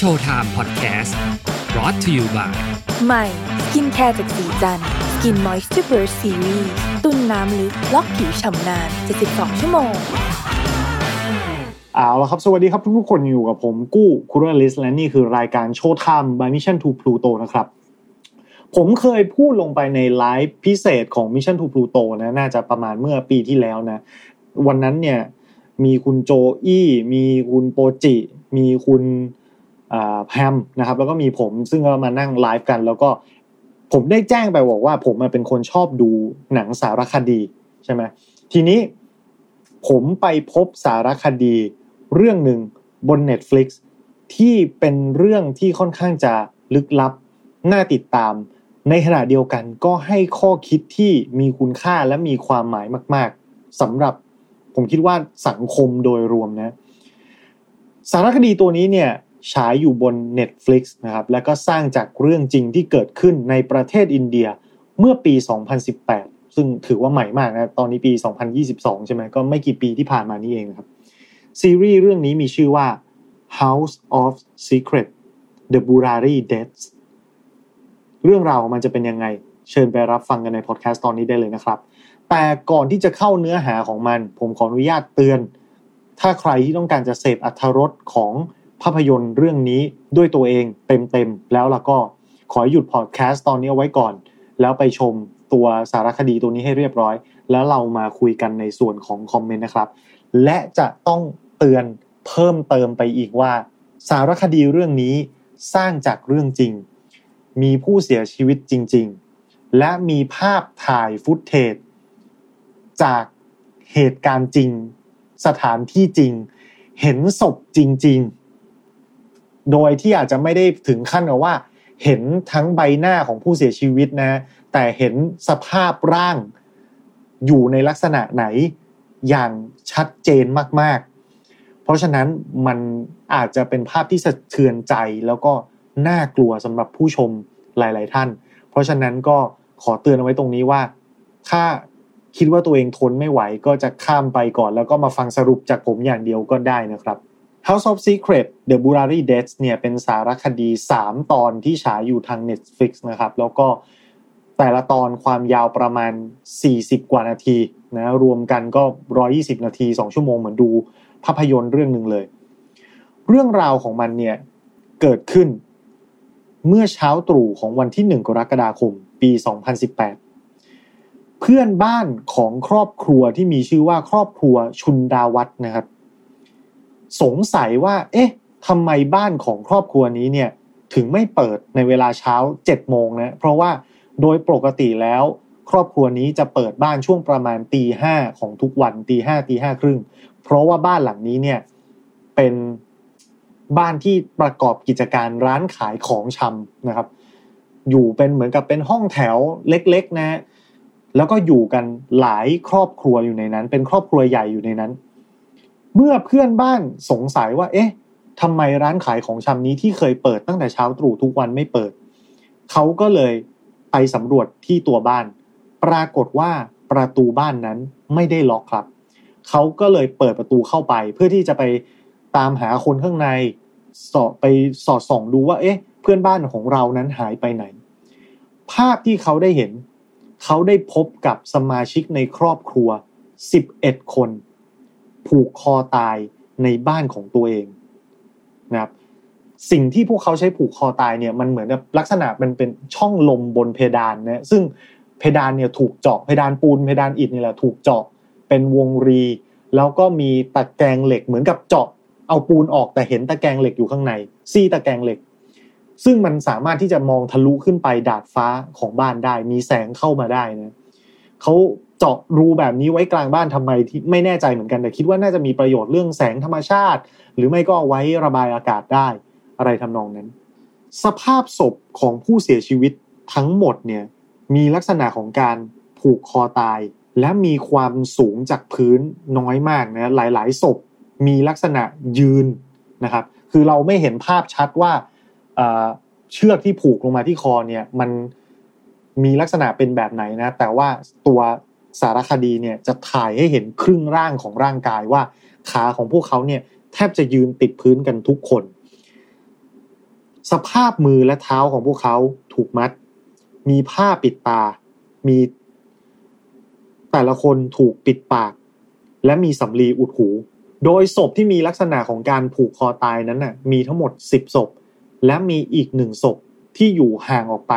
Showtime Podcast brought to you by ใหม่ skincare จากศรีจันทร์ Skin Moisture Burst Series ตุนน้ำลึกล็อกผิวฉ่ำนาน 72 ชั่วโมง เอาละครับ สวัสดีครับทุกๆคนอยู่กับผมกู้คูเรลิส และนี่คือรายการโชว์ไทม์ by Mission to Pluto นะครับ ผมเคยพูดลงไปในไลฟ์พิเศษของ Mission to Pluto นะน่าจะประมาณเมื่อปีที่แล้วนะ วันนั้นเนี่ยมีคุณโจอี้ มีคุณโปจิ มีคุณอ่า แพมนะครับ แล้วก็มีผมซึ่งก็มานั่งไลฟ์กัน แล้วก็ผมได้แจ้งไปบอกว่า ผมเป็นคนชอบดูหนังสารคดีใช่ไหมทีนี้ผมไปพบสารคดีเรื่องหนึ่งบน Netflix ที่เป็นเรื่องที่ค่อนข้างจะลึกลับ น่าติดตาม ในขณะเดียวกันก็ให้ข้อคิดที่มีคุณค่าและมีความหมายมาก ๆสำหรับผมคิดว่าสังคมโดยรวมนะ สารคดีตัวนี้เนี่ย ฉายอยู่บน Netflix นะครับแล้วก็สร้างจากเรื่องจริงที่เกิดขึ้นในประเทศอินเดียเมื่อปี 2018 ซึ่งถือว่าใหม่มากนะตอนนี้ปี 2022 ใช่ไหมก็ไม่กี่ปีที่ผ่านมานี้เองนะครับซีรีส์เรื่องนี้มีชื่อว่า House of Secret The Burari Deaths เรื่องราวของมันจะเป็นยังไง เชิญไปรับฟังกันในพอดแคสต์ตอนนี้ได้เลยนะครับ แต่ก่อนที่จะเข้าเนื้อหาของมัน ผมขออนุญาตเตือน ถ้าใครที่ต้องการจะเสพอัธรสของ ภาพยนตร์เรื่องนี้ด้วยตัวเองเต็มๆแล้วล่ะก็ขอหยุดพอดแคสต์ตอนนี้ไว้ก่อน แล้วไปชมตัวสารคดีตัวนี้ให้เรียบร้อย แล้วเรามาคุยกันในส่วนของคอมเมนต์นะครับ และจะต้องเตือนเพิ่มเติมไปอีกว่า สารคดีเรื่องนี้สร้างจากเรื่องจริง มีผู้เสียชีวิตจริง ๆ และมีภาพถ่ายฟุตเทจจากเหตุการณ์จริง สถานที่จริง เห็นศพจริง ๆ โดยที่อาจจะไม่ได้ถึงขั้นกับว่า เห็นทั้งใบหน้าของผู้เสียชีวิตนะ แต่เห็นสภาพร่างอยู่ในลักษณะไหนอย่างชัดเจนมาก ๆ เพราะฉะนั้นมันอาจจะเป็นภาพที่สะเทือนใจแล้วก็น่ากลัวสำหรับผู้ชมหลาย ๆ ท่าน เพราะฉะนั้นก็ขอเตือนเอาไว้ตรงนี้ว่า ถ้าคิดว่าตัวเองทนไม่ไหวก็จะข้ามไปก่อน แล้วก็มาฟังสรุปจากผมอย่างเดียวก็ได้นะครับ House of Secret The Burari Deaths เนี่ยเป็นสารคดี 3 ตอนที่ฉายอยู่ทาง Netflix นะครับ แล้วก็แต่ละตอนความยาวประมาณ 40 กว่านาทีนะรวมกันก็ 120 นาที 2 ชั่วโมงเหมือนดูภาพยนตร์เรื่องหนึ่งเลย เรื่องราวของมันเนี่ยเกิดขึ้นเมื่อเช้าตรู่ของวันที่ 1 กรกฎาคม ปี 2018 เพื่อนบ้านของครอบครัวที่มีชื่อว่าครอบครัวชุนดาวัฒน์นะครับ สงสัยว่า เอ๊ะทำไมบ้านของครอบครัวนี้เนี่ยถึงไม่เปิดในเวลาเช้า7โมงนะเพราะว่าโดยปกติแล้วครอบครัวนี้จะเปิดบ้านช่วงประมาณตีห้าของทุกวันตีห้าตีห้าครึ่งเพราะว่าบ้านหลังนี้เนี่ยเป็นบ้านที่ประกอบกิจการร้านขายของชำนะครับ อยู่เป็นเหมือนกับเป็นห้องแถวเล็ก ๆ นะ แล้วก็อยู่กันหลายครอบครัวอยู่ในนั้น เป็นครอบครัวใหญ่อยู่ในนั้น เมื่อเพื่อนบ้านสงสัยว่า เอ๊ะทำไมร้านขายของชำนี้ที่เคยเปิดตั้งแต่เช้าตรู่ทุกวันไม่เปิด เขาก็เลยไปสำรวจที่ตัวบ้าน ปรากฏว่าประตูบ้านนั้นไม่ได้ล็อกครับ เขาก็เลยเปิดประตูเข้าไป เพื่อที่จะไปตามหาคนข้างในสอบไปสอดส่องดูว่า เอ๊ะ เพื่อนบ้านของเรานั้นหายไปไหน ภาพที่เขาได้เห็น เขาได้พบกับสมาชิกในครอบครัว 11 คน ผูกคอตายในบ้านของตัวเองนะครับสิ่งที่พวกเขาใช้ผูกคอตายเนี่ยมันเหมือนกับลักษณะมันเป็นช่องลมบนเพดานนะซึ่งเพดานเนี่ยถูกเจาะเพดานปูนเพดานอิฐนี่แหละถูกเจาะเป็นวงรี แล้วก็มีตะแกรงเหล็กเหมือนกับเจาะเอาปูนออกแต่เห็นตะแกรงเหล็กอยู่ข้างใน ซี่ตะแกรงเหล็ก ซึ่งมันสามารถที่จะมองทะลุขึ้นไปดาดฟ้าของบ้านได้ มีแสงเข้ามาได้นะ เขาเจาะรูแบบนี้ไว้กลางบ้านทำไมที่ไม่แน่ใจเหมือนกันแต่คิดว่าน่าจะมีประโยชน์เรื่องแสงธรรมชาติ หรือไม่ก็ไว้ระบายอากาศได้ อะไรทำนองนั้น สภาพศพของผู้เสียชีวิตทั้งหมดเนี่ยมีลักษณะของการผูกคอตาย และมีความสูงจากพื้นน้อยมากนะหลาย ๆ ศพมีลักษณะยืนนะครับ คือเราไม่เห็นภาพชัดว่าเชือกที่ผูกลงมาที่คอเนี่ยมัน มีลักษณะเป็นแบบไหนนะ แต่ว่าตัวสารคดีเนี่ยจะถ่ายให้เห็นครึ่งร่างของร่างกายว่าขาของพวกเขาเนี่ยแทบจะยืนติดพื้นกันทุกคน สภาพมือและเท้าของพวกเขาถูกมัด มีผ้าปิดตา มีแต่ละคนถูกปิดปาก และมีสำลีอุดหู โดยศพที่มีลักษณะของการผูกคอตายนั้นน่ะมีทั้งหมด 10ศพและมีอีกหนึ่งศพที่อยู่ห่างออกไป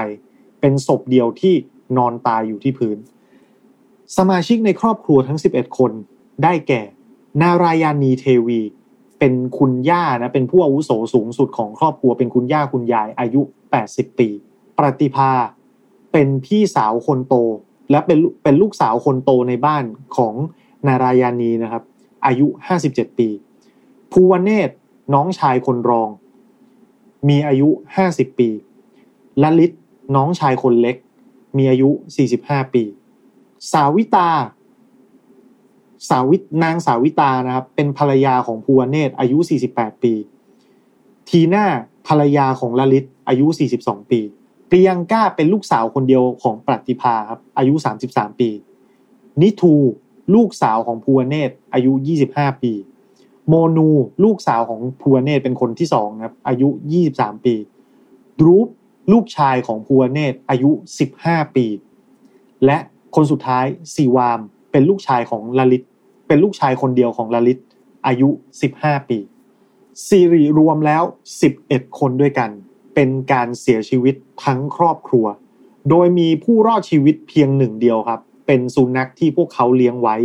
เป็นศพเดียวที่นอนตายอยู่ที่พื้น สมาชิกในครอบครัวทั้ง 11 คนได้แก่ นารายานีเทวี เป็นคุณย่านะเป็นผู้อาวุโสสูงสุดของครอบครัวเป็นคุณย่าคุณยายอายุ 80 ปีปฏิภา เป็นพี่สาวคนโต และเป็นเป็นลูกสาวคนโตในบ้านของนารายานีนะครับ อายุ 57 ปี ภูวเนศน้องชายคนรอง มีอายุ 50 ปีลลิต น้องชายคนเล็ก มีอายุ 45 ปี สาวิตา สาวิตนางสาวิตานะครับ เป็นภรรยาของภูวเนศอายุ 48 ปี ทีน่าภรรยาของลลิตอายุ 42 ปีปริยังก้าเป็นลูกสาวคนเดียวของปฏิภาครับอายุ 33 ปี นิทูลูกสาวของภูวเนศอายุ 25 ปี โมนูลูกสาวของภูวเนศเป็นคนที่สองครับอายุ 23 ปีดรูป ลูกชายของภูวเนศอายุ 15 ปี และคนสุดท้ายสีวามเป็นลูกชายของลลิต เป็นลูกชายคนเดียวของลลิตอายุ 15 ปี ซีรีรวมแล้ว 11 คนด้วยกัน เป็นการเสียชีวิตทั้งครอบครัว โดยมีผู้รอดชีวิตเพียงหนึ่งเดียวครับ เป็นสุนัขที่พวกเขาเลี้ยงไว้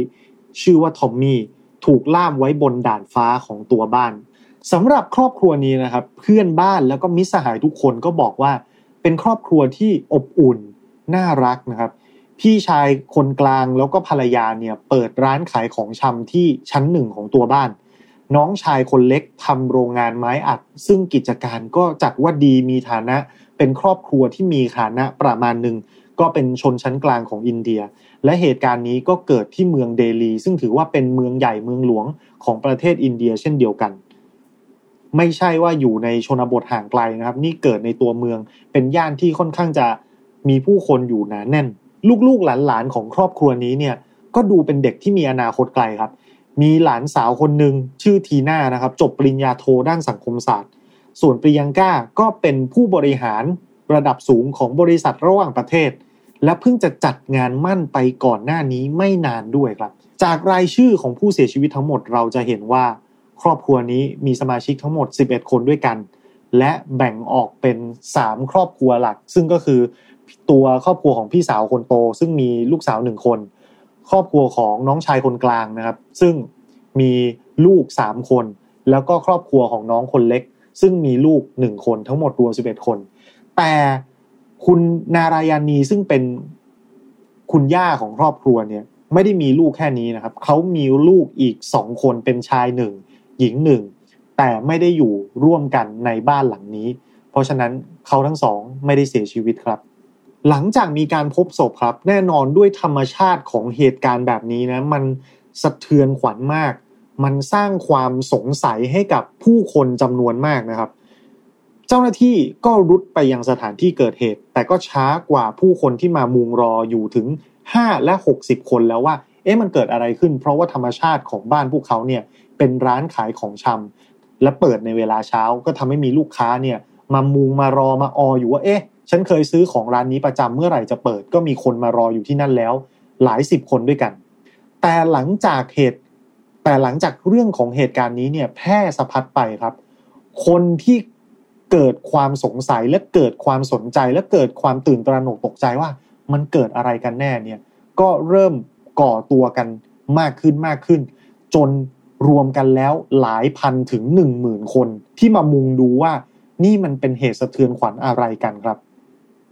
ชื่อว่าทอมมี่ ถูกล่ามไว้บนด่านฟ้าของตัวบ้าน สำหรับครอบครัวนี้นะครับ เพื่อนบ้านแล้วก็มิตรสหายทุกคนก็บอกว่า เป็นครอบครัวที่อบอุ่นน่ารักนะครับ พี่ชายคนกลางแล้วก็ภรรยาเนี่ยเปิดร้านขายของชำที่ชั้นหนึ่งของตัวบ้าน น้องชายคนเล็กทำโรงงานไม้อัด ซึ่งกิจการก็จัดว่าดีมีฐานะ เป็นครอบครัวที่มีฐานะประมาณหนึ่งก็เป็นชนชั้นกลางของอินเดีย และเหตุการณ์นี้ก็เกิดที่เมืองเดลี ซึ่งถือว่าเป็นเมืองใหญ่เมืองหลวงของประเทศอินเดียเช่นเดียวกัน ไม่ใช่ว่าอยู่ในชนบทห่างไกลนะครับ นี่เกิดในตัวเมือง เป็นย่านที่ค่อนข้างจะมีผู้คนอยู่หนาแน่น ลูกๆหลานๆของครอบครัวนี้เนี่ยก็ดูเป็นเด็กที่มีอนาคตไกลครับ มีหลานสาวคนหนึ่งชื่อทีน่านะครับ จบปริญญาโทด้านสังคมศาสตร์ ส่วนปริยังก้าก็เป็นผู้บริหารระดับสูงของบริษัทระหว่างประเทศ และเพิ่งจะจัดงานมั่นไปก่อนหน้านี้ไม่นานด้วยครับ จากรายชื่อของผู้เสียชีวิตทั้งหมดเราจะเห็นว่า ครอบครัวนี้มีสมาชิกทั้งหมด 11 คนด้วยกัน และแบ่งออกเป็น 3 ครอบครัวหลัก ซึ่งก็คือตัวครอบครัวของพี่สาวคนโต ซึ่งมีลูกสาวหนึ่งคน ครอบครัวของน้องชายคนกลางนะครับ ซึ่งมีลูก 3 คน แล้วก็ครอบครัวของน้องคนเล็ก ซึ่งมีลูก 1 คนทั้งหมดรวม 11 คน แต่คุณนารายานีซึ่งเป็นคุณย่าของครอบครัวเนี่ยไม่ได้มีลูกแค่นี้นะครับ เขามีลูกอีกสองคนเป็นชายหนึ่ง หญิงหนึ่งแต่ไม่ได้อยู่ร่วมกันในบ้านหลังนี้ เพราะฉะนั้นเขาทั้งสองไม่ได้เสียชีวิตครับ หลังจากมีการพบศพครับ แน่นอนด้วยธรรมชาติของเหตุการณ์แบบนี้นะมันสะเทือนขวัญมาก มันสร้างความสงสัยให้กับผู้คนจำนวนมากนะครับ เจ้าหน้าที่ก็รุดไปยังสถานที่เกิดเหตุ แต่ก็ช้ากว่าผู้คนที่มามุงรออยู่ถึง 5 และ 60 คนแล้วว่า เอ๊ะมันเกิดอะไรขึ้น เพราะว่าธรรมชาติของบ้านพวกเขาเนี่ย เป็นร้านขายของชำและเปิดในเวลาเช้าก็ทำให้มีลูกค้าเนี่ยมามุงมารอมาอออยู่ว่าเอ๊ะ ฉันเคยซื้อของร้านนี้ประจำเมื่อไหร่จะเปิด ก็มีคนมารออยู่ที่นั่นแล้ว หลายสิบคนด้วยกัน แต่หลังจากเหตุ แต่หลังจากเรื่องของเหตุการณ์นี้เนี่ยแพร่สะพัดไปครับ คนที่เกิดความสงสัยและเกิดความสนใจและเกิดความตื่นตระหนกตกใจว่า มันเกิดอะไรกันแน่เนี่ยก็เริ่มก่อตัวกันมากขึ้นมากขึ้น จน รวมกันแล้วหลายพันถึงหนึ่งหมื่นคนที่มามุงดูว่านี่มันเป็นเหตุสะเทือนขวัญอะไรกันครับ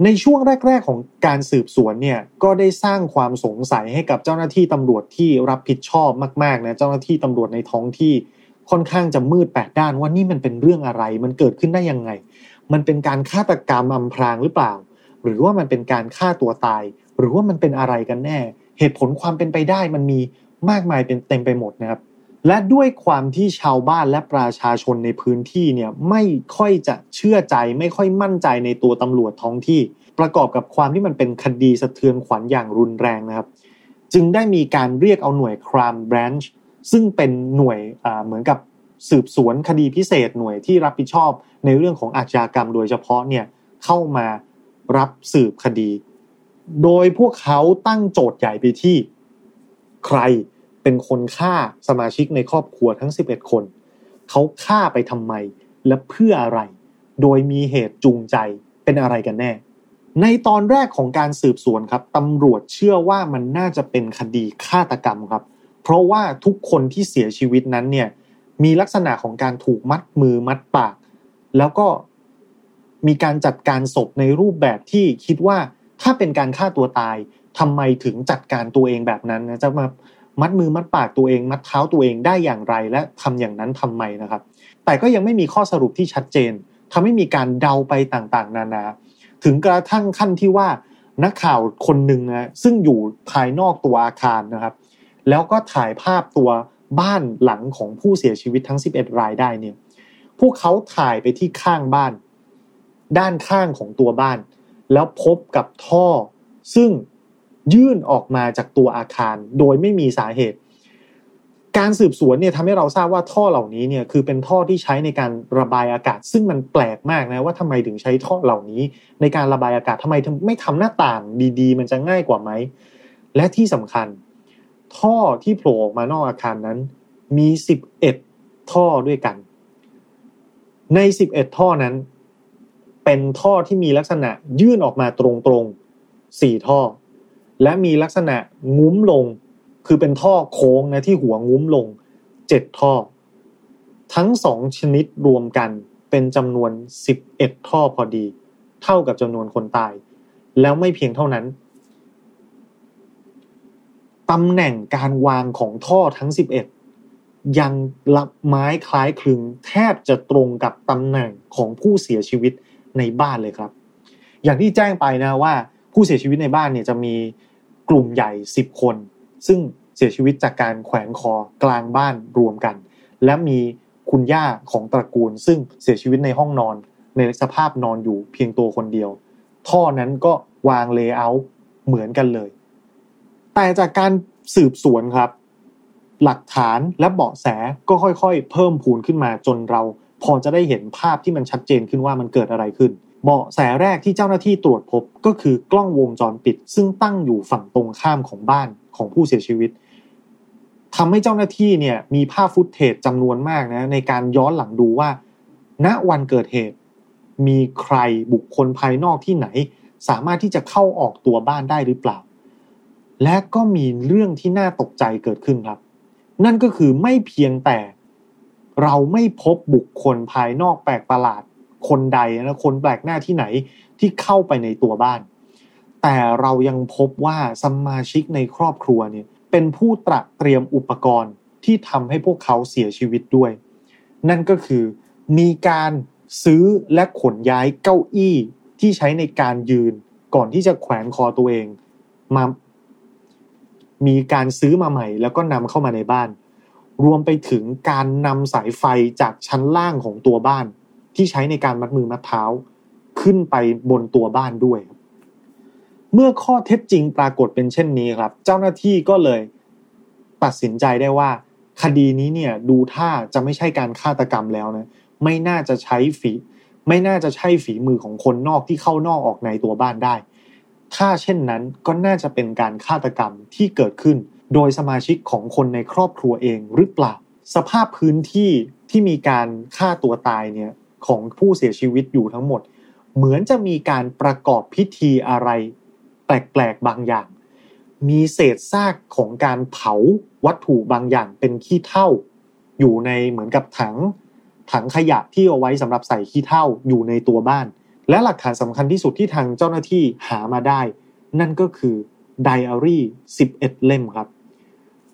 ในช่วงแรก ๆ ของการสืบสวนเนี่ยก็ได้สร้างความสงสัยให้กับเจ้าหน้าที่ตำรวจที่รับผิดชอบมากๆนะเจ้าหน้าที่ตำรวจในท้องที่ค่อนข้างจะมืดแปดด้านว่านี่มันเป็นเรื่องอะไร มันเกิดขึ้นได้ยังไง มันเป็นการฆาตกรรมอำพรางหรือเปล่า หรือว่ามันเป็นการฆ่าตัวตาย หรือว่ามันเป็นอะไรกันแน่ เหตุผลความเป็นไปได้มันมีมากมายเป็นเต็มไปหมดนะครับ และด้วยความที่ชาวบ้านและประชาชนในพื้นที่เนี่ยไม่ค่อยจะเชื่อใจ ไม่ค่อยมั่นใจในตัวตำรวจท้องที่ ประกอบกับความที่มันเป็นคดีสะเทือนขวัญอย่างรุนแรงนะครับ จึงได้มีการเรียกเอาหน่วย crime branch ซึ่งเป็นหน่วยเหมือนกับสืบสวนคดีพิเศษหน่วยที่รับผิดชอบในเรื่องของอาชญากรรมโดยเฉพาะเนี่ยเข้ามารับสืบคดี โดยพวกเขาตั้งโจทย์ใหญ่ไปที่ ใคร เป็นคนฆ่าสมาชิกในครอบครัวทั้ง 11 คน เขาฆ่าไปทำไมและเพื่ออะไร โดยมีเหตุจูงใจเป็นอะไรกันแน่ ในตอนแรกของการสืบสวนครับตำรวจเชื่อว่ามันน่าจะเป็นคดีฆาตกรรมครับ เพราะว่าทุกคนที่เสียชีวิตนั้นเนี่ยมีลักษณะของการถูกมัดมือมัดปาก แล้วก็มีการจัดการศพในรูปแบบที่คิดว่าถ้าเป็นการฆ่าตัวตายทำไมถึงจัดการตัวเองแบบนั้นนะจะมา มัดมือมัดปากตัวเอง มัดเท้าตัวเองได้อย่างไรและทำอย่างนั้นทำไมนะครับ แต่ก็ยังไม่มีข้อสรุปที่ชัดเจนทำให้มีการเดาไปต่างๆ นานา ถึงกระทั่งขั้นที่ว่านักข่าวคนหนึ่งนะซึ่งอยู่ภายนอกตัวอาคารนะครับ แล้วก็ถ่ายภาพตัวบ้านหลังของผู้เสียชีวิตทั้ง 11 รายได้เนี่ย พวกเขาถ่ายไปที่ข้างบ้าน ด้านข้างของตัวบ้าน แล้วพบกับท่อ ซึ่ง ยื่นออกมาจากตัวอาคาร โดยไม่มีสาเหตุ การสืบสวนเนี่ยทำให้เราทราบว่าท่อเหล่านี้เนี่ยคือเป็นท่อที่ใช้ในการระบายอากาศ ซึ่งมันแปลกมากนะว่าทำไมถึงใช้ท่อเหล่านี้ ในการระบายอากาศทำไมไม่ทำหน้าต่างดีๆ มันจะง่ายกว่าไหมและที่สำคัญ ท่อที่โผล่ออกมานอกอาคารนั้น มีสิบเอ็ดท่อด้วยกัน ในสิบเอ็ดท่อนั้น เป็นท่อที่มีลักษณะยื่นออกมาตรงๆสี่ท่อ และมีลักษณะงุ้มลง คือเป็นท่อโค้งนะที่หัวงุ้มลงเจ็ดท่อ ทั้งสองชนิดรวมกันเป็นจำนวนสิบเอ็ดท่อพอดี เท่ากับจำนวนคนตาย แล้วไม่เพียงเท่านั้นตำแหน่งการวางของท่อทั้ง 11 ยังลับไม้คล้ายคลึง แทบจะตรงกับตำแหน่งของผู้เสียชีวิตในบ้านเลยครับ อย่างที่แจ้งไปนะว่า ผู้เสียชีวิตในบ้านเนี่ยจะมีกลุ่มใหญ่ 10 คน ซึ่งเสียชีวิตจากการแขวนคอกลางบ้านรวมกัน และมีคุณย่าของตระกูล ซึ่งเสียชีวิตในห้องนอน ในสภาพนอนอยู่เพียงตัวคนเดียว ท่อนั้นก็วางเลเยอร์เหมือนกันเลย แต่จากการสืบสวนครับ หลักฐานและเบาะแสก็ค่อยๆ เพิ่มพูนขึ้นมาจนเรา พอจะได้เห็นภาพที่มันชัดเจนขึ้นว่ามันเกิดอะไรขึ้น เบาะแสแรกที่เจ้าหน้าที่ตรวจพบก็คือกล้องวงจรปิด ซึ่งตั้งอยู่ฝั่งตรงข้ามของบ้านของผู้เสียชีวิตทำให้เจ้าหน้าที่เนี่ยมีภาพฟุตเทจจำนวนมากนะในการย้อนหลังดูว่า ณวันเกิดเหตุ มีใครบุคคลภายนอกที่ไหน สามารถที่จะเข้าออกตัวบ้านได้หรือเปล่า และก็มีเรื่องที่น่าตกใจเกิดขึ้นครับ นั่นก็คือไม่เพียงแต่เราไม่พบบุคคลภายนอกแปลกประหลาด คนใดนะคนแปลกหน้าที่ไหนที่เข้าไปในตัวบ้าน แต่เรายังพบว่าสมาชิกในครอบครัวเนี่ยเป็นผู้ตระเตรียมอุปกรณ์ที่ทำให้พวกเขาเสียชีวิตด้วย นั่นก็คือมีการซื้อและขนย้ายเก้าอี้ที่ใช้ในการยืนก่อนที่จะแขวนคอตัวเองมา มีการซื้อมาใหม่ แล้วก็นำเข้ามาในบ้าน รวมไปถึงการนำสายไฟจากชั้นล่างของตัวบ้าน ที่ใช้ในการมัดมือมัดเท้าขึ้นไปบนตัวบ้านด้วย เมื่อข้อเท็จจริงปรากฏเป็นเช่นนี้ครับ เจ้าหน้าที่ก็เลยตัดสินใจได้ว่า คดีนี้เนี่ยดูท่าจะไม่ใช่การฆาตกรรมแล้วนะไม่น่าจะใช้ฝีไม่น่าจะใช่ฝีมือของคนนอกที่เข้านอกออกในตัวบ้านได้ ถ้าเช่นนั้นก็น่าจะเป็นการฆาตกรรมที่เกิดขึ้น โดยสมาชิกของคนในครอบครัวเองหรือเปล่า สภาพพื้นที่ที่มีการฆ่าตัวตายเนี่ย ของผู้เสียชีวิตอยู่ทั้งหมด เหมือนจะมีการประกอบพิธีอะไร แปลกๆบางอย่าง มีเศษซากของการเผาวัตถุบางอย่างเป็นขี้เถ้า อยู่ในเหมือนกับถังถังขยะที่เอาไว้สำหรับใส่ขี้เถ้าอยู่ในตัวบ้าน และหลักฐานสำคัญที่สุดที่ทางเจ้าหน้าที่หามาได้ นั่นก็คือไดอารี่ 11 เล่มครับ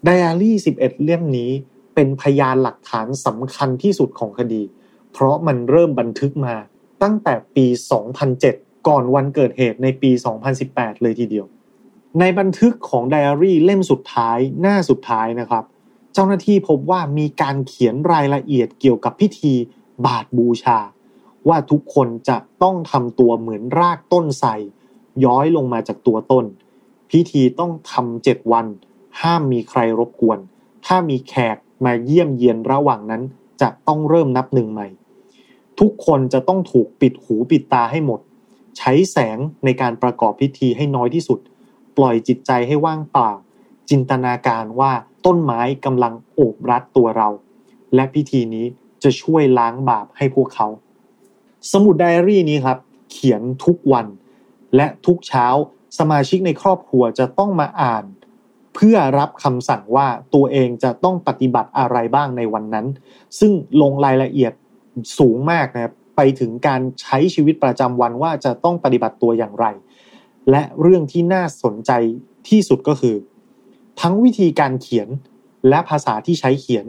ไดอารี่ 11 เล่มนี้เป็นพยานหลักฐานสำคัญที่สุดของคดี เพราะมันเริ่มบันทึกมาตั้งแต่ปี 2007 ก่อนวันเกิดเหตุในปี 2018 เลยทีเดียว ในบันทึกของไดอารี่เล่มสุดท้ายหน้าสุดท้ายนะครับ เจ้าหน้าที่พบว่ามีการเขียนรายละเอียดเกี่ยวกับพิธีบาทบูชา ว่าทุกคนจะต้องทำตัวเหมือนรากต้นไทรย้อยลงมาจากตัวต้น พิธีต้องทำเจ็ดวัน ห้ามมีใครรบกวน ถ้ามีแขกมาเยี่ยมเยียนระหว่างนั้นจะต้องเริ่มนับหนึ่งใหม่ ทุกคนจะต้องถูกปิดหูปิดตาให้หมด ใช้แสงในการประกอบพิธีให้น้อยที่สุด ปล่อยจิตใจให้ว่างเปล่า จินตนาการว่าต้นไม้กำลังโอบรัดตัวเรา และพิธีนี้จะช่วยล้างบาปให้พวกเขา สมุดไดอารี่นี้ครับ เขียนทุกวัน และทุกเช้าสมาชิกในครอบครัวจะต้องมาอ่าน เพื่อรับคำสั่งว่าตัวเองจะต้องปฏิบัติอะไรบ้างในวันนั้น ซึ่งลงรายละเอียด สูงมากนะครับไปถึงการใช้ชีวิตประจำวันว่าจะต้องปฏิบัติตัวอย่างไร และเรื่องที่น่าสนใจที่สุดก็คือ ทั้งวิธีการเขียนและภาษาที่ใช้เขียน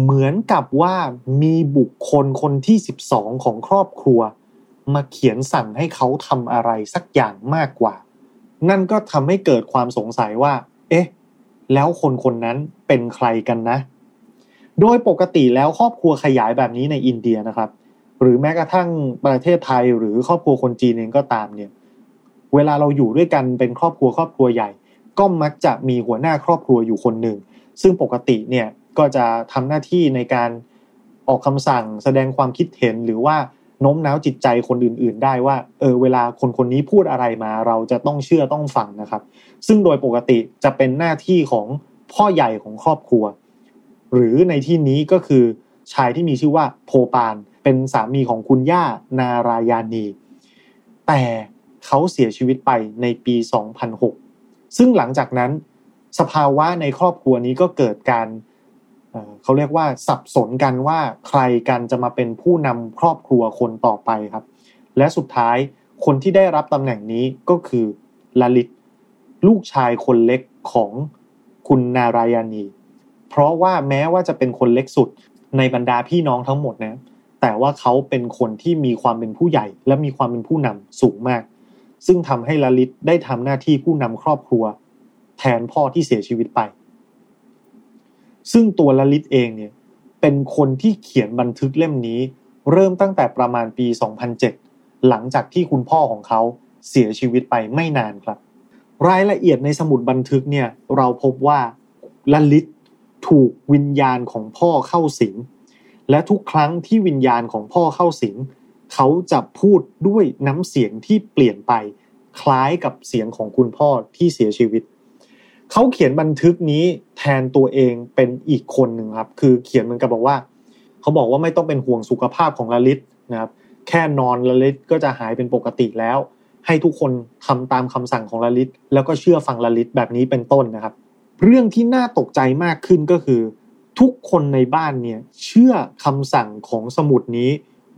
เหมือนกับว่ามีบุคคลคนที่ 12 ของครอบครัว มาเขียนสั่งให้เขาทำอะไรสักอย่างมากกว่า นั่นก็ทำให้เกิดความสงสัยว่า เอ๊ะ แล้วคนคนนั้นเป็นใครกันนะ โดยปกติแล้วครอบครัวขยายแบบนี้ในอินเดียนะครับ หรือแม้กระทั่งประเทศไทยหรือครอบครัวคนจีนเองก็ตามเนี่ย เวลาเราอยู่ด้วยกันเป็นครอบครัวครอบครัวใหญ่ ก็มักจะมีหัวหน้าครอบครัวอยู่คนหนึ่ง ซึ่งปกติเนี่ยก็จะทำหน้าที่ในการออกคำสั่งแสดงความคิดเห็นหรือว่าโน้มน้าวจิตใจคนอื่น ๆ ได้ว่าเออเวลาคนคนนี้พูดอะไรมา เราจะต้องเชื่อต้องฟังนะครับ ซึ่งโดยปกติจะเป็นหน้าที่ของพ่อใหญ่ของครอบครัว หรือในที่นี้ก็คือชายที่มีชื่อว่าโพปาน เป็นสามีของคุณย่านารายานี แต่เขาเสียชีวิตไปในปี 2006 ซึ่งหลังจากนั้น สภาวะในครอบครัวนี้ก็เกิดการเขาเรียกว่าสับสนกันว่าใครกันจะมาเป็นผู้นำครอบครัวคนต่อไปครับ และสุดท้ายคนที่ได้รับตำแหน่งนี้ก็คือลลิต ลูกชายคนเล็กของคุณนารายานี เพราะว่าแม้ว่าจะเป็นคนเล็กสุดในบรรดาพี่น้องทั้งหมดนะ แต่ว่าเขาเป็นคนที่มีความเป็นผู้ใหญ่ และมีความเป็นผู้นำสูงมาก ซึ่งทำให้ลลิตได้ทำหน้าที่ผู้นำครอบครัว แทนพ่อที่เสียชีวิตไป ซึ่งตัวลลิตเองเนี่ยเป็นคนที่เขียนบันทึกเล่มนี้ เริ่มตั้งแต่ประมาณปี 2007 หลังจากที่คุณพ่อของเขาเสียชีวิตไปไม่นานครับ รายละเอียดในสมุดบันทึกเนี่ยเราพบว่าลลิต ถูกวิญญาณของพ่อเข้าสิง และทุกครั้งที่วิญญาณของพ่อเข้าสิง เขาจะพูดด้วยน้ำเสียงที่เปลี่ยนไป คล้ายกับเสียงของคุณพ่อที่เสียชีวิต เขาเขียนบันทึกนี้แทนตัวเองเป็นอีกคนหนึ่งครับ คือเขียนเหมือนกับบอกว่า เขาบอกว่าไม่ต้องเป็นห่วงสุขภาพของลลิตนะครับ แค่นอนลลิตก็จะหายเป็นปกติแล้ว ให้ทุกคนทำตามคำสั่งของลลิตแล้วก็เชื่อฟังลลิตแบบนี้เป็นต้นนะครับ เรื่องที่น่าตกใจมากขึ้นก็คือ ทุกคนในบ้านเนี่ยเชื่อคำสั่งของสมุดนี้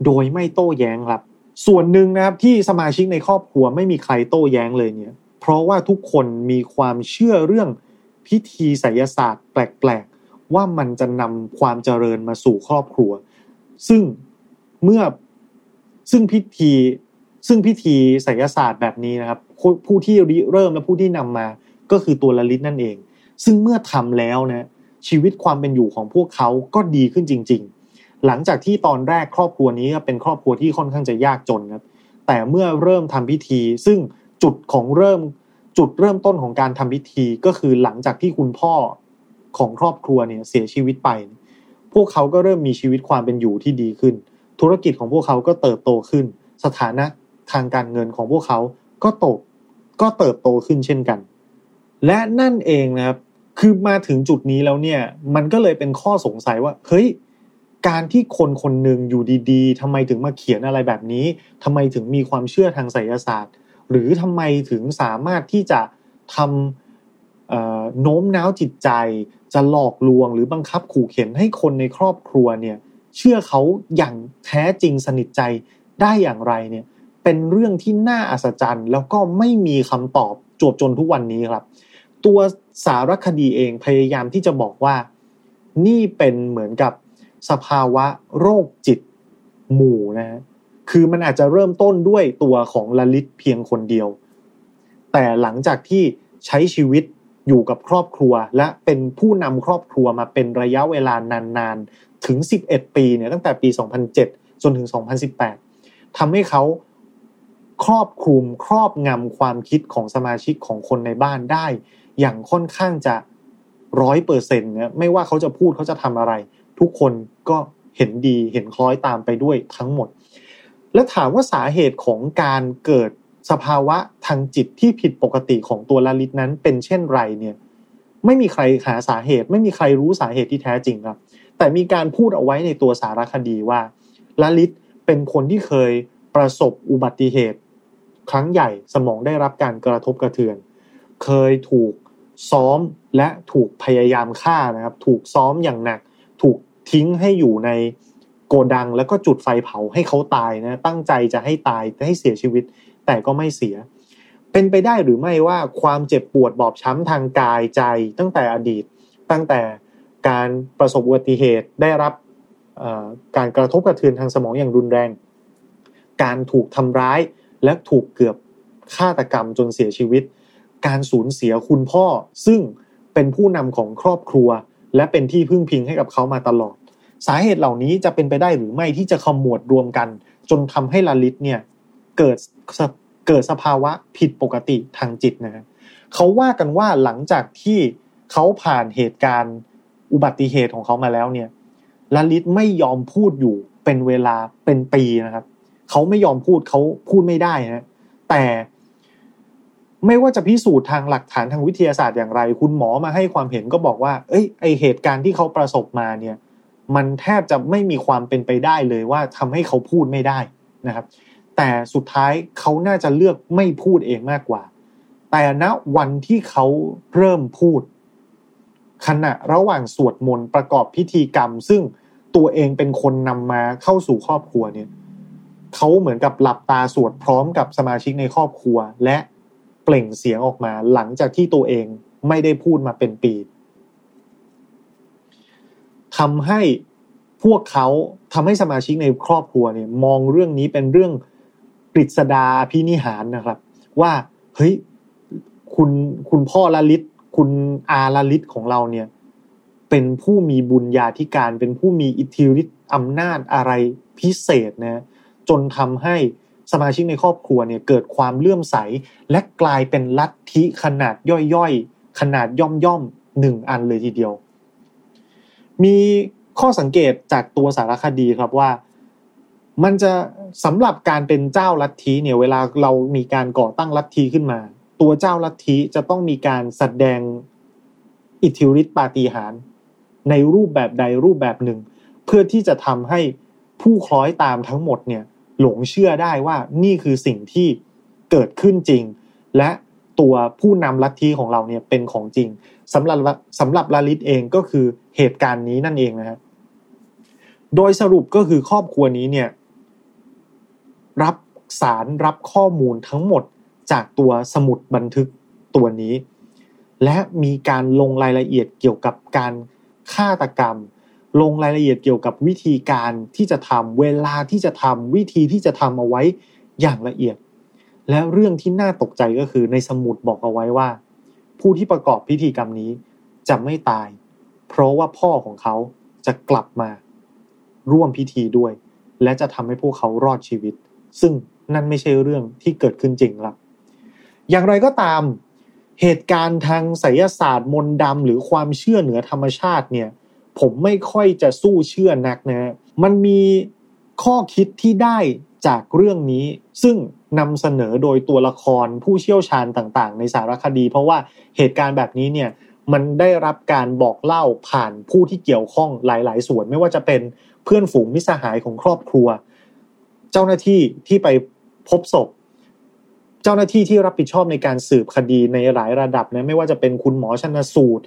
โดยไม่โต้แย้งครับ ส่วนหนึ่งนะครับที่สมาชิกในครอบครัวไม่มีใครโต้แย้งเลยเนี่ย เพราะว่าทุกคนมีความเชื่อเรื่องพิธีไสยศาสตร์แปลกๆ ว่ามันจะนำความเจริญมาสู่ครอบครัว ซึ่งเมื่อซึ่งพิธีซึ่งพิธีไสยศาสตร์แบบนี้นะครับ ผู้ที่ริเริ่มและผู้ที่นำมาก็คือตัวละลิตนั่นเอง ซึ่งเมื่อทำแล้วนะชีวิตความเป็นอยู่ของพวกเขาก็ดีขึ้นจริง ๆ หลังจากที่ตอนแรกครอบครัวนี้เป็นครอบครัวที่ค่อนข้างจะยากจนครับแต่เมื่อเริ่มทำพิธี ซึ่งจุดของเริ่มจุดเริ่มต้นของการทำพิธีก็คือหลังจากที่คุณพ่อของครอบครัวเนี่ยเสียชีวิตไป พวกเขาก็เริ่มมีชีวิตความเป็นอยู่ที่ดีขึ้น ธุรกิจของพวกเขาก็เติบโตขึ้น สถานะทางการเงินของพวกเขาก็โตก็เติบโตขึ้นเช่นกัน และนั่นเองนะครับ คือมาถึงจุดนี้แล้วเนี่ย มันก็เลยเป็นข้อสงสัยว่า เฮ้ย การที่คนคนหนึ่งอยู่ดีๆทำไมถึงมาเขียนอะไรแบบนี้ทำไมถึงมีความเชื่อทางไสยศาสตร์ หรือทำไมถึงสามารถที่จะทำโน้มน้าวจิตใจ จะหลอกลวง หรือบังคับขู่เข็นให้คนในครอบครัวเนี่ย เชื่อเขาอย่างแท้จริงสนิทใจได้อย่างไรเนี่ย เป็นเรื่องที่น่าอัศจรรย์ แล้วก็ไม่มีคำตอบจวบจนทุกวันนี้ครับ ตัว สารคดีเองพยายามที่จะบอกว่า นี่เป็นเหมือนกับสภาวะโรคจิตหมู่นะฮะคือมันอาจจะเริ่มต้นด้วยตัวของลลิตเพียงคนเดียว แต่หลังจากที่ใช้ชีวิตอยู่กับครอบครัว และเป็นผู้นำครอบครัวมาเป็นระยะเวลานานๆ ถึง 11 ปีเนี่ยตั้งแต่ปี 2007 จนถึง 2018 ทำให้เขาครอบคลุมครอบงำความคิดของสมาชิกของคนในบ้านได้ อย่างค่อนข้างจะร้อยเปอร์เซ็นต์เนี่ยไม่ว่าเขาจะพูดเขาจะทำอะไร ทุกคนก็เห็นดีเห็นคล้อยตามไปด้วยทั้งหมด และถามว่าสาเหตุของการเกิดสภาวะทางจิตที่ผิดปกติของตัวลลิตนั้นเป็นเช่นไรเนี่ยไม่มีใครหาสาเหตุ ไม่มีใครรู้สาเหตุที่แท้จริงครับ แต่มีการพูดเอาไว้ในตัวสารคดีว่าลลิตเป็นคนที่เคยประสบอุบัติเหตุ ครั้งใหญ่สมองได้รับการกระทบกระเทือน เคยถูก ซ้อมและถูกพยายามฆ่านะครับ ถูกซ้อมอย่างหนัก ถูกทิ้งให้อยู่ในโกดังแล้วก็จุดไฟเผาให้เขาตายนะตั้งใจจะให้ตายให้เสียชีวิต แต่ก็ไม่เสีย เป็นไปได้หรือไม่ว่าความเจ็บปวดบอบช้ำทางกายใจ ตั้งแต่อดีต ตั้งแต่การประสบอุบัติเหตุได้รับการกระทบกระเทือนทางสมองอย่างรุนแรง การถูกทำร้ายและถูกเกือบฆาตกรรมจนเสียชีวิต การสูญเสียคุณพ่อ ซึ่งเป็นผู้นำของครอบครัว และเป็นที่พึ่งพิงให้กับเขามาตลอด สาเหตุเหล่านี้จะเป็นไปได้หรือไม่ที่จะขมวดรวมกัน จนทำให้ลลิตเนี่ยเกิดเกิดสภาวะผิดปกติทางจิตนะครับเขาว่ากันว่าหลังจากที่เขาผ่านเหตุการณ์อุบัติเหตุของเขามาแล้วเนี่ยลลิตไม่ยอมพูดอยู่เป็นเวลาเป็นปีนะครับ เขาไม่ยอมพูดเขาพูดไม่ได้นะแต่ ไม่ว่าจะพิสูจน์ทางหลักฐานทางวิทยาศาสตร์อย่างไร คุณหมอมาให้ความเห็นก็บอกว่า เอ้ยไอเหตุการณ์ที่เขาประสบมาเนี่ย มันแทบจะไม่มีความเป็นไปได้เลยว่าทำให้เขาพูดไม่ได้นะครับ แต่สุดท้ายเขาน่าจะเลือกไม่พูดเองมากกว่า แต่ณวันที่เขาเริ่มพูด ขณะระหว่างสวดมนต์ประกอบพิธีกรรม ซึ่งตัวเองเป็นคนนำมาเข้าสู่ครอบครัวเนี่ยเขาเหมือนกับหลับตาสวดพร้อมกับสมาชิกในครอบครัว และ เปล่งเสียงออกมาหลังจากที่ตัวเองไม่ได้พูดมาเป็นปีทำให้พวกเขาทำให้สมาชิกในครอบครัวเนี่ยมองเรื่องนี้เป็นเรื่องกฤษดาพินิหารนะครับ ว่าเฮ้ยคุณคุณพ่อละลิตคุณอาละลิตของเราเนี่ย เป็นผู้มีบุญญาธิการ เป็นผู้มีอิทธิฤทธิ์อำนาจอะไรพิเศษนะจนทำให้ สมาชิกในครอบครัวเนี่ยเกิดความเลื่อมใส และกลายเป็นลัทธิขนาดย่อยๆ ขนาดย่อมๆหนึ่งอันเลยทีเดียว มีข้อสังเกตจากตัวสารคดีครับว่า มันจะสำหรับการเป็นเจ้าลัทธิเนี่ยเวลาเรามีการก่อตั้งลัทธิขึ้นมา ตัวเจ้าลัทธิจะต้องมีการแสดงอิทธิฤทธิปาฏิหาริย์ในรูปแบบใดรูปแบบหนึ่ง เพื่อที่จะทำให้ผู้คล้อยตามทั้งหมดเนี่ย หลงเชื่อได้ว่านี่คือสิ่งที่เกิดขึ้นจริง และตัวผู้นำลัทธิของเราเนี่ยเป็นของจริงสำหรับสำหรับลาลิตเองก็คือเหตุการณ์นี้นั่นเองนะฮะโดยสรุปก็คือครอบครัวนี้เนี่ยรับสารรับข้อมูลทั้งหมดจากตัวสมุดบันทึกตัวนี้ และมีการลงรายละเอียดเกี่ยวกับการฆาตกรรม ลงรายละเอียดเกี่ยวกับวิธีการที่จะทำเวลาที่จะทำวิธีที่จะทำเอาไว้อย่างละเอียด และเรื่องที่น่าตกใจก็คือในสมุดบอกเอาไว้ว่า ผู้ที่ประกอบพิธีกรรมนี้จะไม่ตาย เพราะว่าพ่อของเขาจะกลับมา ร่วมพิธีด้วย และจะทำให้พวกเขารอดชีวิต ซึ่งนั่นไม่ใช่เรื่องที่เกิดขึ้นจริงครับ อย่างไรก็ตาม เหตุการณ์ทางไสยศาสตร์มนต์ดำหรือความเชื่อเหนือธรรมชาติเนี่ย ผมไม่ค่อยจะสู้เชื่อนักนะ มันมีข้อคิดที่ได้จากเรื่องนี้ ซึ่งนำเสนอโดยตัวละครผู้เชี่ยวชาญต่างๆ ในสารคดี เพราะว่าเหตุการณ์แบบนี้เนี่ยมันได้รับการบอกเล่าผ่านผู้ที่เกี่ยวข้องหลาย ๆ ส่วน ไม่ว่าจะเป็นเพื่อนฝูงมิสหายของครอบครัว เจ้าหน้าที่ที่ไปพบศพ เจ้าหน้าที่ที่รับผิดชอบในการสืบคดีในหลายระดับนะไม่ว่าจะเป็นคุณหมอชนสูตร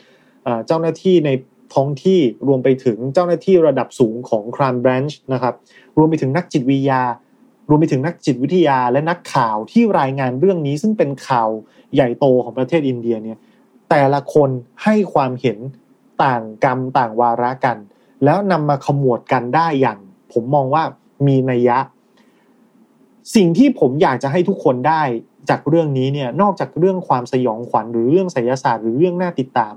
เจ้าหน้าที่ใน ท้องที่รวมไปถึงเจ้าหน้าที่ระดับสูงของครามแบรนช์นะครับรวมไปถึงนักจิตวิทยา รวมไปถึงนักจิตวิทยาและนักข่าวที่รายงานเรื่องนี้ซึ่งเป็นข่าวใหญ่โตของประเทศอินเดียเนี่ยแต่ละคนให้ความเห็นต่างกรรมต่างวาระกัน แล้วนำมาขมวดกันได้อย่าง ผมมองว่ามีนัยยะ สิ่งที่ผมอยากจะให้ทุกคนได้จากเรื่องนี้เนี่ยนอกจากเรื่องความสยองขวัญหรือเรื่องไสยศาสตร์หรือเรื่องน่าติดตาม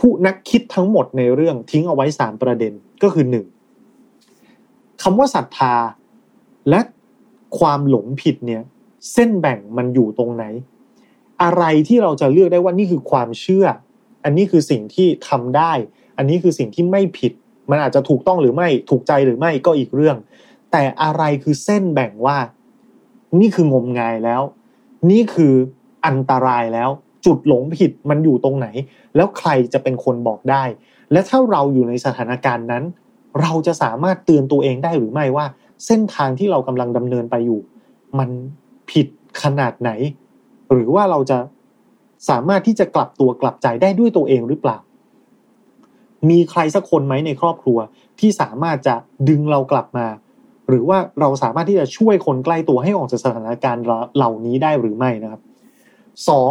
ผู้นักคิดทั้งหมดในเรื่องทิ้งเอาไว้สามประเด็นก็คือหนึ่งคำว่าศรัทธาและความหลงผิดเนี่ยเส้นแบ่งมันอยู่ตรงไหน อะไรที่เราจะเลือกได้ว่านี่คือความเชื่อ อันนี้คือสิ่งที่ทำได้ อันนี้คือสิ่งที่ไม่ผิด มันอาจจะถูกต้องหรือไม่ถูกใจหรือไม่ก็อีกเรื่อง แต่อะไรคือเส้นแบ่งว่า นี่คืองมงายแล้ว นี่คืออันตรายแล้ว จุดหลงผิดมันอยู่ตรงไหน แล้วใครจะเป็นคนบอกได้ และถ้าเราอยู่ในสถานการณ์นั้น เราจะสามารถเตือนตัวเองได้หรือไม่ว่า เส้นทางที่เรากำลังดำเนินไปอยู่ มันผิดขนาดไหน หรือว่าเราจะสามารถที่จะกลับตัวกลับใจได้ด้วยตัวเองหรือเปล่า มีใครสักคนไหมในครอบครัวที่สามารถจะดึงเรากลับมา หรือว่าเราสามารถที่จะช่วยคนใกล้ตัวให้ออกจากสถานการณ์เหล่านี้ได้หรือไม่นะครับสอง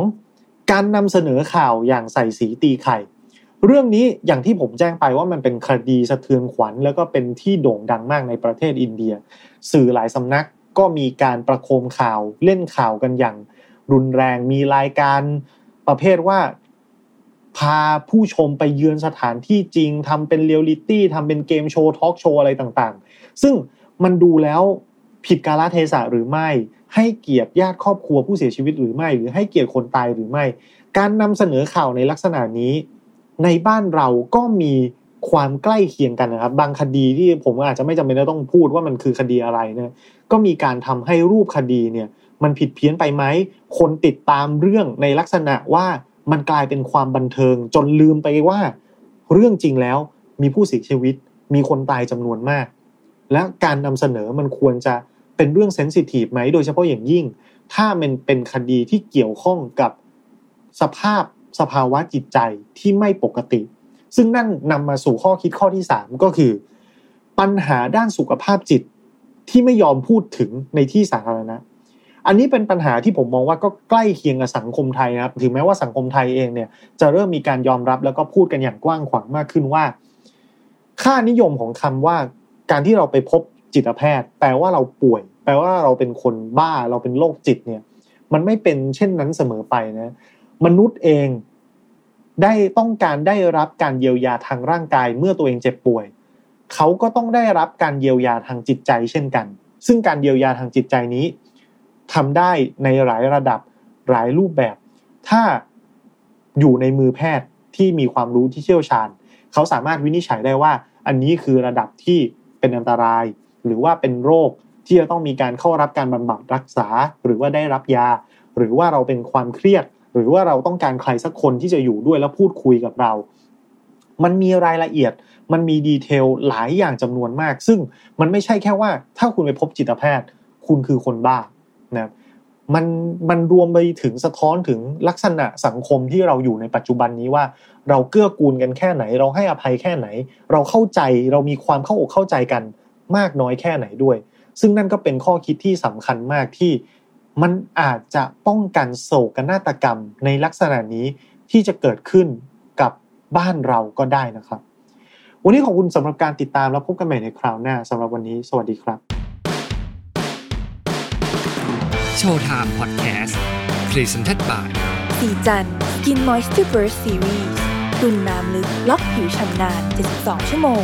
การนำเสนอข่าวอย่างใส่สีตีไข่ เรื่องนี้อย่างที่ผมแจ้งไปว่ามันเป็นคดีสะเทือนขวัญ แล้วก็เป็นที่โด่งดังมากในประเทศอินเดีย สื่อหลายสำนักก็มีการประโคมข่าวเล่นข่าวกันอย่างรุนแรงมีรายการประเภทว่าพาผู้ชมไปเยือนสถานที่จริงทำเป็นเรียลลิตี้ทำเป็นเกมโชว์ทอล์กโชว์อะไรต่างๆ ซึ่งมันดูแล้ว ผิดกาลเทศะหรือไม่ ให้เกียรติญาติครอบครัวผู้เสียชีวิตหรือไม่ หรือให้เกียรติคนตายหรือไม่ การนำเสนอข่าวในลักษณะนี้ ในบ้านเราก็มีความใกล้เคียงกันนะครับ บางคดีที่ผมอาจจะไม่จำเป็นต้องพูดว่ามันคือคดีอะไรนะก็มีการทำให้รูปคดีเนี่ย มันผิดเพี้ยนไปไหมคนติดตามเรื่องในลักษณะว่ามันกลายเป็นความบันเทิง จนลืมไปว่า เรื่องจริงแล้วมีผู้เสียชีวิต มีคนตายจำนวนมาก และการนำเสนอมันควรจะเป็นเรื่องเซนซิทีฟไหมโดยเฉพาะอย่างยิ่ง ถ้ามันเป็นคดีที่เกี่ยวข้องกับสภาพสภาวะจิตใจที่ไม่ปกติ ซึ่งนั่นนำมาสู่ข้อคิดข้อที่ 3 ก็คือ ปัญหาด้านสุขภาพจิตที่ไม่ยอมพูดถึงในที่สาธารณะ อันนี้เป็นปัญหาที่ผมมองว่าก็ใกล้เคียงกับสังคมไทยนะครับ ถึงแม้ว่าสังคมไทยเองเนี่ยจะเริ่มมีการยอมรับแล้วก็พูดกันอย่างกว้างขวางมากขึ้นว่า ค่านิยมของคำว่า การที่เราไปพบจิตแพทย์ แปลว่าเราป่วย แปลว่าเราเป็นคนบ้าเราเป็นโรคจิตเนี่ย มันไม่เป็นเช่นนั้นเสมอไปนะ มนุษย์เองได้ต้องการได้รับการเยียวยาทางร่างกายเมื่อตัวเองเจ็บป่วย เขาก็ต้องได้รับการเยียวยาทางจิตใจเช่นกัน ซึ่งการเยียวยาทางจิตใจนี้ทำได้ในหลายระดับหลายรูปแบบ ถ้าอยู่ในมือแพทย์ที่มีความรู้ที่เชี่ยวชาญ เขาสามารถวินิจฉัยได้ว่า อันนี้คือระดับที่ เป็นอันตราย หรือว่าเป็นโรคที่จะต้องมีการเข้ารับการบำบัดรักษา หรือว่าได้รับยา หรือว่าเราเป็นความเครียด หรือว่าเราต้องการใครสักคนที่จะอยู่ด้วยแล้วพูดคุยกับเรา มันมีรายละเอียด มันมีดีเทลหลายอย่างจำนวนมาก ซึ่งมันไม่ใช่แค่ว่า ถ้าคุณไปพบจิตแพทย์ คุณคือคนบ้านะ มันมันรวมไปถึงสะท้อนถึงลักษณะสังคมที่เราอยู่ในปัจจุบันนี้ว่า เราเกื้อกูลกันแค่ไหน เราให้อภัยแค่ไหน เราเข้าใจเรามีความเข้าอกเข้าใจกันมากน้อยแค่ไหนด้วย ซึ่งนั่นก็เป็นข้อคิดที่สำคัญมากที่มันอาจจะป้องกันโศกนาฏกรรมในลักษณะนี้ที่จะเกิดขึ้นกับบ้านเราก็ได้นะครับ วันนี้ขอบคุณสำหรับการติดตามแล้วพบกันใหม่ในคราวหน้าสำหรับวันนี้ สวัสดีครับ Showtime Podcast present by ศรีจันทร์ Skin Moisture Burst Series ตุนน้ำลึกล็อกผิวฉ่ำนาน72 ชั่วโมง